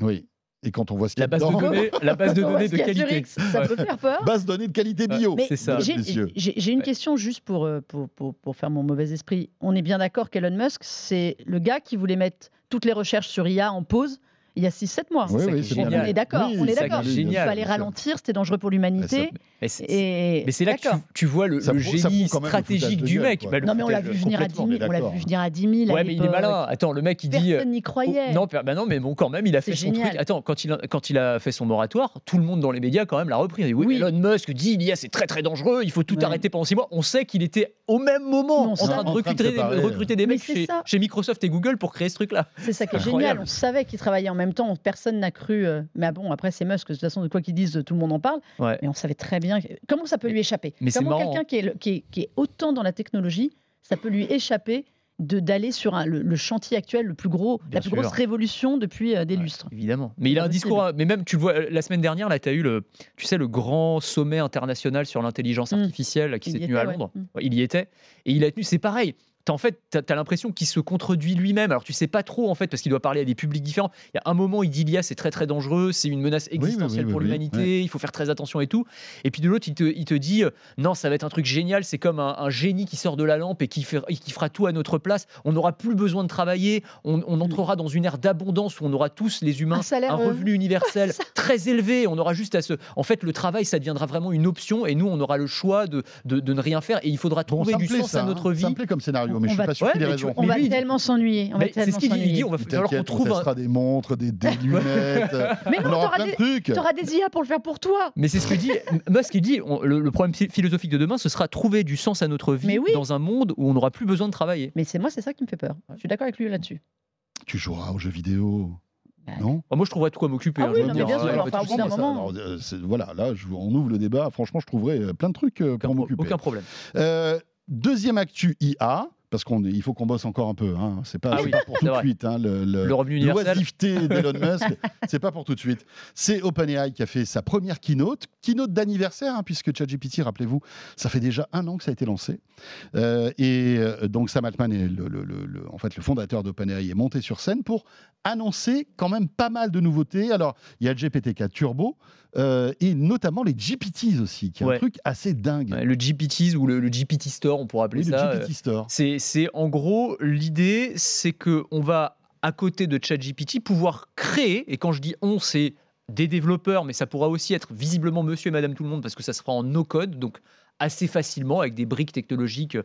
Oui. Et quand on voit ce qu'il y La a base de dedans, données, la base de données de qualité. X, ça peut faire peur. base de données de qualité bio. C'est ça. j'ai- une Ouais. question juste pour, euh, pour, pour, pour faire mon mauvais esprit. On est bien d'accord qu'Elon Musk, c'est le gars qui voulait mettre toutes les recherches sur IA en pause il y a 6-7 mois. Oui, oui, est On est d'accord, Oui, on est d'accord. Il fallait ralentir, c'était dangereux pour l'humanité. Mais c'est- Et mais c'est là que tu, vois le, génie même stratégique du gueule, mec. Bah, Non, mais on l'a vu venir à 10 000. complètement, On l'a vu venir à 10 000. à Ouais, mais il est malin. Attends, le mec, il dit. euh, Personne n'y croyait. Oh, non, bah non, mais bon, quand même, il a fait son génial. truc. Attends, quand il, a, quand il a fait son moratoire, tout le monde dans les médias, quand même, l'a repris. Il oui, Oui. Elon Musk dit l'IA, c'est très très dangereux, il faut tout arrêter pendant six mois. On sait qu'il était au même moment en train de recruter, des- mecs chez, Microsoft et Google pour créer ce truc-là. C'est ça qui est génial. On savait qu'ils travaillaient en même temps. Personne n'a cru. euh, Mais bon, après, c'est Musk. De toute façon, de quoi qu'ils disent, tout le monde en parle. Ouais. Mais on savait très bien. que- Comment ça peut lui échapper? mais Comment quelqu'un qui qui, est, qui est autant dans la technologie, ça peut lui échapper de d'aller sur un- le, le chantier actuel le plus gros, Bien la plus sûr. grosse révolution depuis euh, des Ouais, lustres? Évidemment. Mais il a un discours, mais même, tu le vois, la semaine dernière, là, tu as eu le, tu sais, le grand sommet international sur l'intelligence Mm. artificielle qui s'est tenu à était. Londres. Mm. Ouais, il y était. Et il a tenu, c'est pareil. T'as- en fait, tu as, l'impression qu'il se contredit lui-même. Alors, tu sais pas trop, en fait, parce qu'il doit parler à des publics différents. Il y a un moment, il dit l'IA, c'est très, très dangereux, c'est une menace oui, oui, existentielle oui, pour oui, l'humanité, il faut faire très attention et tout. Et puis de l'autre, il te, il te dit, euh, non, ça va être un truc génial, c'est comme un, un génie qui sort de la lampe et qui, fait, et qui fera tout à notre place. On n'aura plus besoin de travailler, on, on entrera dans une ère d'abondance où on aura tous, les humains, Un salaire, un euh, revenu universel très élevé. On aura juste à se. En fait, le travail, ça deviendra vraiment une option et nous, on aura le choix de, de, de ne rien faire et il faudra Bon, trouver du plaît, sens ça, à hein. notre vie. Ça me plaît comme scénario, On mais je suis va- pas sûr qu'il ait raison. On va dit- tellement s'ennuyer. On c'est ce qu'il dit. Dit on va falloir qu'on on trouve des montres, des, lunettes. Mais on non, aura t'auras des, trucs. t'auras des IA pour le faire pour toi. Mais c'est ce que dit Musk. Il dit on- le, problème phi- philosophique de demain, ce sera trouver du sens à notre vie dans un monde où on n'aura plus besoin de travailler. Mais c'est moi, c'est ça qui me fait peur. Je suis d'accord avec lui là-dessus. Tu joueras aux jeux vidéo. Bah, Non? Enfin, moi, je trouverais de quoi m'occuper. Ah hein, oui, je veux non, dire, mais bien sûr, y a enfin, moment- alors, euh, voilà, là, je- on ouvre le débat. Franchement, je trouverai euh, plein de trucs euh, pour m'occuper. aucun problème. Euh, deuxième actu IA, parce qu'il faut qu'on bosse encore un peu. Hein. C'est pas, Ah c'est oui, pas pour tout de suite. hein, le, le- Le revenu universel. L'oisiveté d'Elon Musk, c'est pas pour tout de suite. C'est OpenAI qui a fait sa première keynote, keynote d'anniversaire, hein, puisque ChatGPT, rappelez-vous, ça fait déjà un an que ça a été lancé. Euh, et euh, donc Sam Altman, est le, en fait, le fondateur d'OpenAI, est monté sur scène pour annoncer quand même pas mal de nouveautés. Alors, il y a le GPT-4 Turbo euh, et notamment les GPTs aussi, qui est Ouais. un truc assez dingue. Ouais, le GPTs ou le, le GPT Store, on pourrait appeler Oui, ça. le euh, GPT Store. C'est, c'est en gros l'idée, c'est que on va à côté de ChatGPT pouvoir créer. Et quand je dis on, c'est des développeurs, mais ça pourra aussi être visiblement Monsieur et Madame tout le monde parce que ça sera en no code, donc assez facilement avec des briques technologiques euh,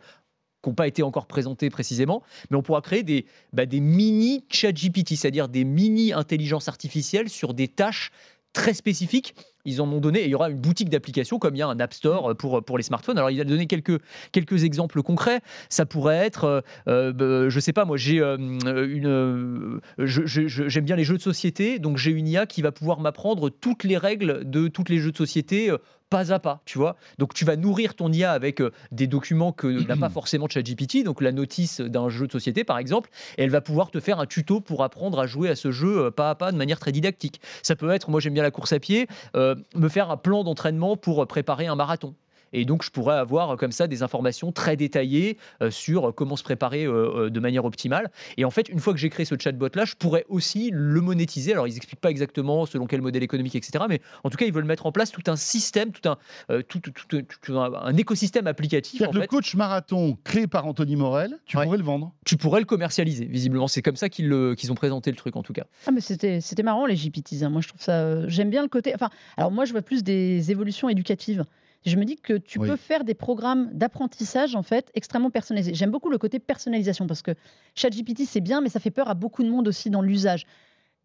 qui n'ont pas été encore présentées précisément, mais on pourra créer des, bah, des mini ChatGPT, c'est-à-dire des mini intelligences artificielles sur des tâches très spécifiques. ils en ont donné, il y aura une boutique d'applications comme il y a un App Store pour, pour les smartphones. Alors, il a donné quelques, quelques exemples concrets. Ça pourrait être, euh, euh, bah, je sais pas, moi, j'ai euh, une. euh, J'aime bien les jeux de société, donc j'ai une IA qui va pouvoir m'apprendre toutes les règles de tous les jeux de société. Pas à pas, tu vois. Donc tu vas nourrir ton IA avec euh, des documents que n'a pas forcément ChatGPT, donc la notice d'un jeu de société par exemple, et elle va pouvoir te faire un tuto pour apprendre à jouer à ce jeu euh, pas à pas de manière très didactique. Ça peut être, moi j'aime bien la course à pied, euh, me faire un plan d'entraînement pour préparer un marathon. Et donc, je pourrais avoir euh, comme ça des informations très détaillées euh, sur comment se préparer euh, euh, de manière optimale. Et en fait, une fois que j'ai créé ce chatbot-là, je pourrais aussi le monétiser. Alors, ils n'expliquent pas exactement selon quel modèle économique, etc. Mais en tout cas, ils veulent mettre en place tout un système, tout un, euh, tout, tout- tout- tout un, un écosystème applicatif. En le fait. coach marathon créé par Anthony Morel, tu Ouais. pourrais le vendre. Tu pourrais le commercialiser, visiblement. C'est comme ça qu'ils ont présenté le truc, en tout cas. Ah, mais c'était, c'était marrant, les GPTs. hein. Moi, je trouve ça. euh, j'aime bien le côté. Enfin, alors, moi, je vois plus des évolutions éducatives. Je me dis que tu Oui. peux faire des programmes d'apprentissage, en fait, extrêmement personnalisés. J'aime beaucoup le côté personnalisation parce que ChatGPT, c'est bien, mais ça fait peur à beaucoup de monde aussi dans l'usage.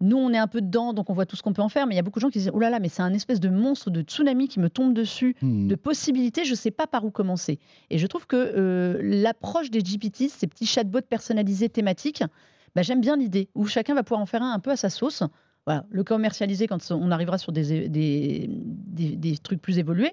Nous, on est un peu dedans, donc on voit tout ce qu'on peut en faire, mais il y a beaucoup de gens qui disent Oh là là, mais c'est un espèce de monstre de tsunami qui me tombe dessus Hmm. de possibilités, je ne sais pas par où commencer. Et je trouve que euh, l'approche des GPT, ces petits chatbots personnalisés thématiques, bah, j'aime bien l'idée, où chacun va pouvoir en faire un un peu à sa sauce. Voilà, le commercialiser quand on arrivera sur des, des, des- des trucs plus évolués.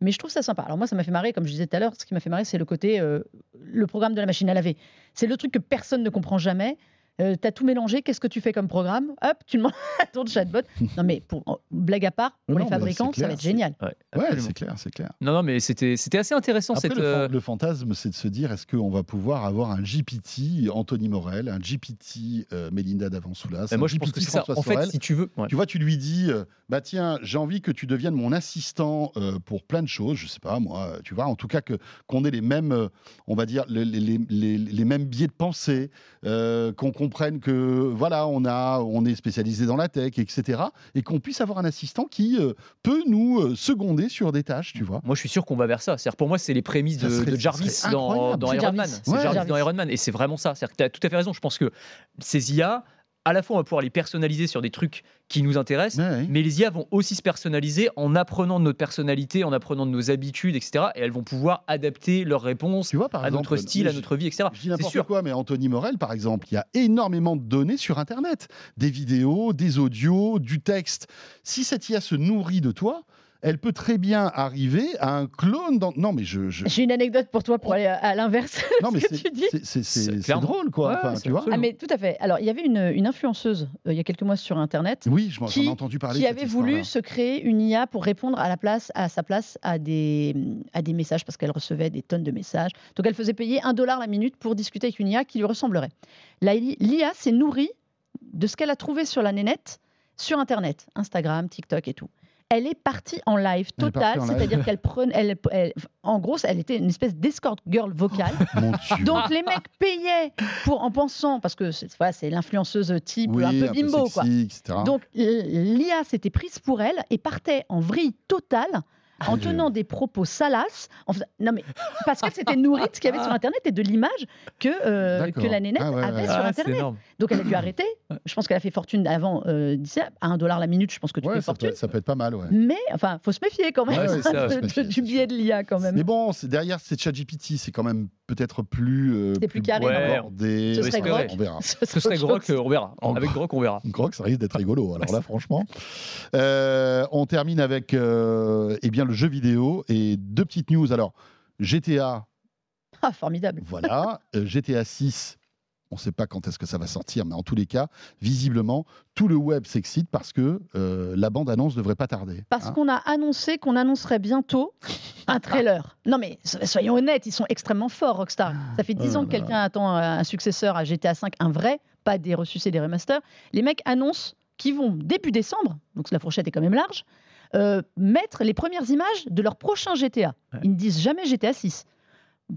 Mais je trouve ça sympa. Alors moi, ça m'a fait marrer, comme je disais tout à l'heure, ce qui m'a fait marrer, c'est le côté, euh, le programme de la machine à laver. C'est le truc que personne ne comprend jamais. Euh, tu as tout mélangé, qu'est-ce que tu fais comme programme Hop, tu demandes à ton chatbot. Non mais, pour, blague à part, pour Non, les fabricants, ça va être génial. Ouais, c'est clair, c'est clair. Non, non, mais c'était c'était assez intéressant Après, cette. le, fan- euh, le fantasme, c'est de se dire est-ce qu'on va pouvoir avoir un GPT Anthony Morel, un GPT euh, Melinda Davansoulas, moi, je pense GPT que c'est ça. En fait, Sorel si tu veux. ouais. Tu vois, tu lui dis, euh, bah tiens, j'ai envie que tu deviennes mon assistant euh, pour plein de choses, je sais pas moi, tu vois, en tout cas qu'on ait les mêmes, euh, on va dire les, les- les- les mêmes biais de pensée, euh, qu'on comprenne que voilà, on a, on est spécialisé dans la tech, etc., et qu'on puisse avoir un assistant qui euh, peut nous euh, seconder sur des tâches, tu vois. Moi, je suis sûr qu'on va vers ça. C'est-à-dire, pour moi, c'est les prémices de, serait- de ça Jarvis dans, C'est Iron Jarvis. Man. C'est Ouais. Jarvis Jarvis. dans Iron Man. Et c'est vraiment ça. C'est-à-dire que tu as tout à fait raison. Je pense que ces IA, à la fois, on va pouvoir les personnaliser sur des trucs qui nous intéressent. Ouais, ouais. Mais les IA vont aussi se personnaliser en apprenant de notre personnalité, en apprenant de nos habitudes, etc. Et elles vont pouvoir adapter leurs réponses Tu vois, par à exemple, notre style, à notre vie, etc. Je dis C'est n'importe sûr. quoi, mais Anthony Morel, par exemple, il y a énormément de données sur Internet. Des vidéos, des audios, du texte. Si cette IA se nourrit de toi, elle peut très bien arriver à un clone dans... Non, mais je... je- J'ai une anecdote pour toi pour aller à, à l'inverse Non, mais ce que c'est drôle, quoi. Ouais, Enfin, c'est tu vois absolument. Ah mais tout à fait. Alors il y avait une, une influenceuse euh, il y a quelques mois sur Internet Oui, je m'en- ai entendu parler. qui avait voulu se créer une IA pour répondre à la place, à sa place, à des, à des messages parce qu'elle recevait des tonnes de messages. Donc elle faisait payer un dollar la minute pour discuter avec une IA qui lui ressemblerait. L'IA s'est nourrie de ce qu'elle a trouvé sur la nénette, sur Internet, Instagram, TikTok et tout. Elle est partie en live Elle est total, partie en live. c'est-à-dire qu'elle prenait, elle, elle- en gros, elle était une espèce d'escort girl vocale. Donc les mecs payaient pour en pensant parce que c'est voilà, l'influenceuse type oui, un peu bimbo quoi. sexy, etc. Donc l'IA s'était prise pour elle et partait en vrille totale en tenant des propos salaces. en faisant- Non mais parce qu'elle s'était nourrie de ce qu'il y avait sur Internet et de l'image que euh, que la nénette Ah ouais, avait ouais. sur Ah, Internet. Donc elle a dû arrêter. Je pense qu'elle a fait fortune avant euh, à un dollar la minute. Je pense que tu Ouais, fais ça, peut, fortune. ça peut être pas mal, ouais. Mais enfin, faut se méfier quand même Ouais, ouais, ça, de- faut se méfier, du biais de l'IA quand même. Mais bon, c'est- derrière, c'est ChatGPT, c'est quand même peut-être plus, euh, C'est plus carré, abordé. Ce serait Enfin, Grok. On verra. Ce serait Grok, euh, on verra. En Avec. Grok, on verra. Grok, ça risque d'être rigolo. Alors là, franchement. Euh, on termine avec euh, eh bien, le jeu vidéo et deux petites news. Alors, GTA, Ah, formidable. voilà. Euh, GTA 6, on ne sait pas quand est-ce que ça va sortir, mais en tous les cas, visiblement, tout le web s'excite parce que euh, la bande-annonce devrait pas tarder. Parce hein. qu'on a annoncé qu'on annoncerait bientôt un trailer. Non mais so- soyons honnêtes, ils sont extrêmement forts, Rockstar. Ça fait 10 Oh ans que quelqu'un attend euh, un successeur à GTA V, un vrai, pas des ressuscités, des remasters. Les mecs annoncent qu'ils vont, début décembre, donc la fourchette est quand même large, euh, mettre les premières images de leur prochain GTA. Ouais. Ils ne disent jamais GTA 6.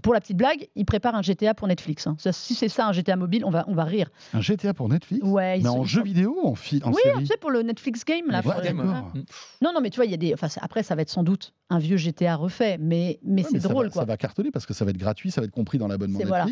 Pour la petite blague, ils préparent un GTA pour Netflix. hein. Ça, si c'est ça un GTA mobile, on va, on va rire. Un GTA pour Netflix? Ouais, Mais sont- en jeu sont- vidéo ou en, fi- en Oui, série? tu sais, pour le Netflix Game. Là, Ouais, pour-. Mm. Non, non, mais tu vois, il y a des. Enfin, après, ça va être sans doute un vieux GTA refait, mais, mais Ouais, c'est drôle, va- quoi. Ça va cartonner parce que ça va être gratuit, ça va être compris dans l'abonnement C'est- voilà.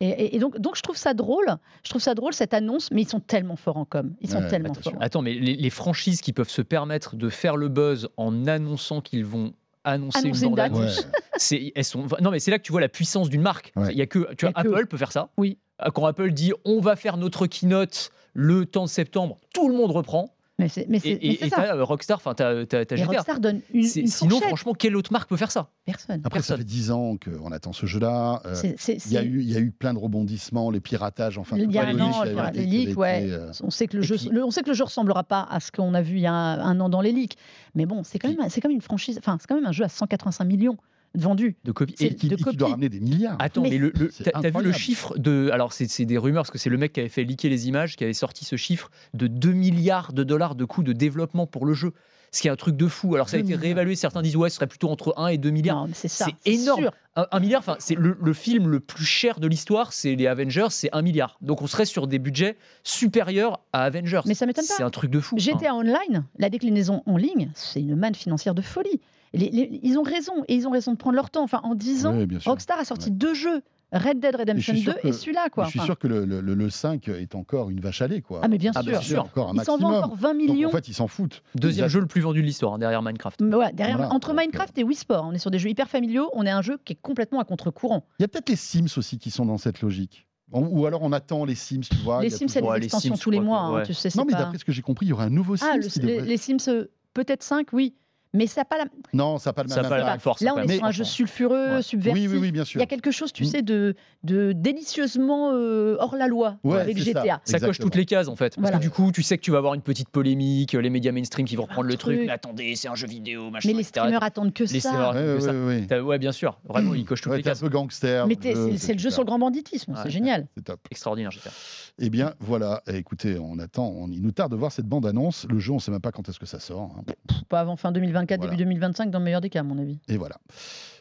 Et, et- et donc, donc je trouve ça drôle. Je trouve ça drôle cette annonce, mais ils sont tellement forts en com. Ils sont Ouais, tellement attention. forts. Attends, mais les, les franchises qui peuvent se permettre de faire le buzz en annonçant qu'ils vont annoncer, Annoncer une une date. Ouais. c'est elles sont non mais c'est là que tu vois la puissance d'une marque. Ouais. Il y a que tu vois Il y a que- Apple peut faire ça. Oui. Euh, Quand Apple dit on va faire notre keynote le temps de septembre, tout le monde reprend. Mais c'est mais Et c'est- mais et- c'est et ça. t'as euh, Rockstar, enfin t'as t'as- t'as Et GTA. Rockstar donne une, C'est- une Sinon fourchette. franchement quelle autre marque peut faire ça? Personne. Après, ça fait 10 ans qu'on attend ce jeu-là. Euh, Il y, a eu, il y a eu plein de rebondissements, les piratages, enfin, Il y a un an, les, leaks, ouais. euh, On sait que le jeu, puis- le- on sait que le jeu ressemblera pas à ce qu'on a vu il y a un an dans les leaks. Mais bon, c'est quand Puis- même, c'est quand même une franchise. Enfin, c'est quand même un jeu à 185 millions vendus. de copies. C'est- Et- qui, de et qui copies. doit ramener des milliards. Attends, Mais mais, le, t'as vu le chiffre de. Alors, c'est c'est des rumeurs, parce que c'est le mec qui avait fait leaker les images, qui avait sorti ce chiffre de 2 milliards de dollars de coûts de développement pour le jeu. Ce qui est un truc de fou. Alors, ça a 2 été milliards. réévalué. Certains disent, ouais, ce serait plutôt entre 1 et 2 milliards. Non, mais c'est ça. C'est énorme. sûr. Un, un milliard, enfin, c'est le, le film le plus cher de l'histoire, c'est les Avengers, c'est 1 milliard. Donc, on serait sur des budgets supérieurs à Avengers. Mais ça m'étonne pas. C'est un truc de fou. hein. GTA Online, la déclinaison en ligne, c'est une manne financière de folie. Les- les- ils ont raison, et ils ont raison de prendre leur temps. Enfin, en 10 ans, Oui. Rockstar a sorti deux jeux, Red Dead Redemption Et je suis 2 sûr que- et celui-là. Quoi. je suis Enfin, sûr que le, le- le- le 5 est encore une vache à lait. Quoi. Ah, mais bien Ah, sûr. bien sûr. Encore un Ils s'en vendent encore 20 Donc, millions. en fait, ils s'en foutent. Deuxième a- jeu le plus vendu de l'histoire, hein, derrière Minecraft. Mais ouais, derrière, Voilà, entre donc, Minecraft et Wii Sport, on est sur des jeux hyper familiaux. On est un jeu qui est complètement à contre-courant. Il y a peut-être les Sims aussi qui sont dans cette logique. On- Ou alors on attend les Sims, tu vois. les Sims, toujours- il y a Ouais, des les extensions Sims, tous les mois. hein, tu sais, c'est Non, mais pas- d'après ce que j'ai compris, il y aura un nouveau Sims. Ah, le- qui les, devrait- les Sims, euh, peut-être 5, oui. Mais ça n'a pas la. Non, ça n'a pas le Ça même pas force. Là, on est sur un jeu sulfureux, Ouais. subversif. Oui, oui, oui, bien Il sûr. y a quelque chose, tu Mm. sais, de, de délicieusement euh, hors la loi Ouais, avec GTA. ça. Ça coche toutes les cases en fait. Parce Voilà. que du coup, tu sais que tu vas avoir une petite polémique, les médias mainstream qui vont Il reprendre le truc. truc. Mais attendez, c'est un jeu vidéo, machin. Mais les etc. streamers attendent que Les ça. streamers- Ouais, que ouais, ça. ouais, ouais. T'as- Ouais, bien sûr. Vraiment, il coche toutes Ouais, les t'es un cases. peu gangster. Mais jeu, c'est le jeu sur le grand banditisme, c'est génial. C'est top. Extraordinaire, GTA. Eh bien, voilà. Eh, Écoutez, on attend. on- il nous tarde de voir cette bande-annonce. Le jeu, on ne sait même pas quand est-ce que ça sort. hein. Pas avant fin 2024, Voilà. début 2025, dans le meilleur des cas, à mon avis. Et voilà.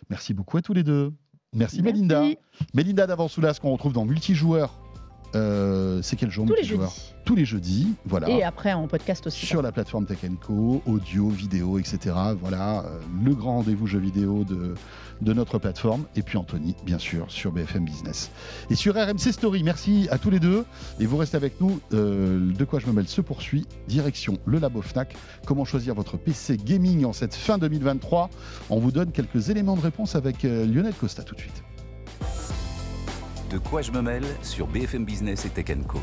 Merci beaucoup à tous les deux. Merci, Mélinda. Merci. Mélinda d'Avansoulas qu'on retrouve dans Multijoueur. Euh, c'est quel jour Tous les jeudis. Tous les jeudis. Voilà. Et après en podcast aussi. sur la plateforme Tech Co, audio, vidéo, etc. Voilà, euh, le grand rendez-vous jeux vidéo de, de notre plateforme. Et puis Anthony, bien sûr, sur BFM Business. Et sur RMC Story, merci à tous les deux. Et vous restez avec nous. euh, de quoi je me mêle se poursuit. Direction le Labo Fnac. Comment choisir votre PC gaming en cette fin 2023 On vous donne quelques éléments de réponse avec Lionel Costa tout de suite. De quoi je me mêle sur BFM Business et Tech Co.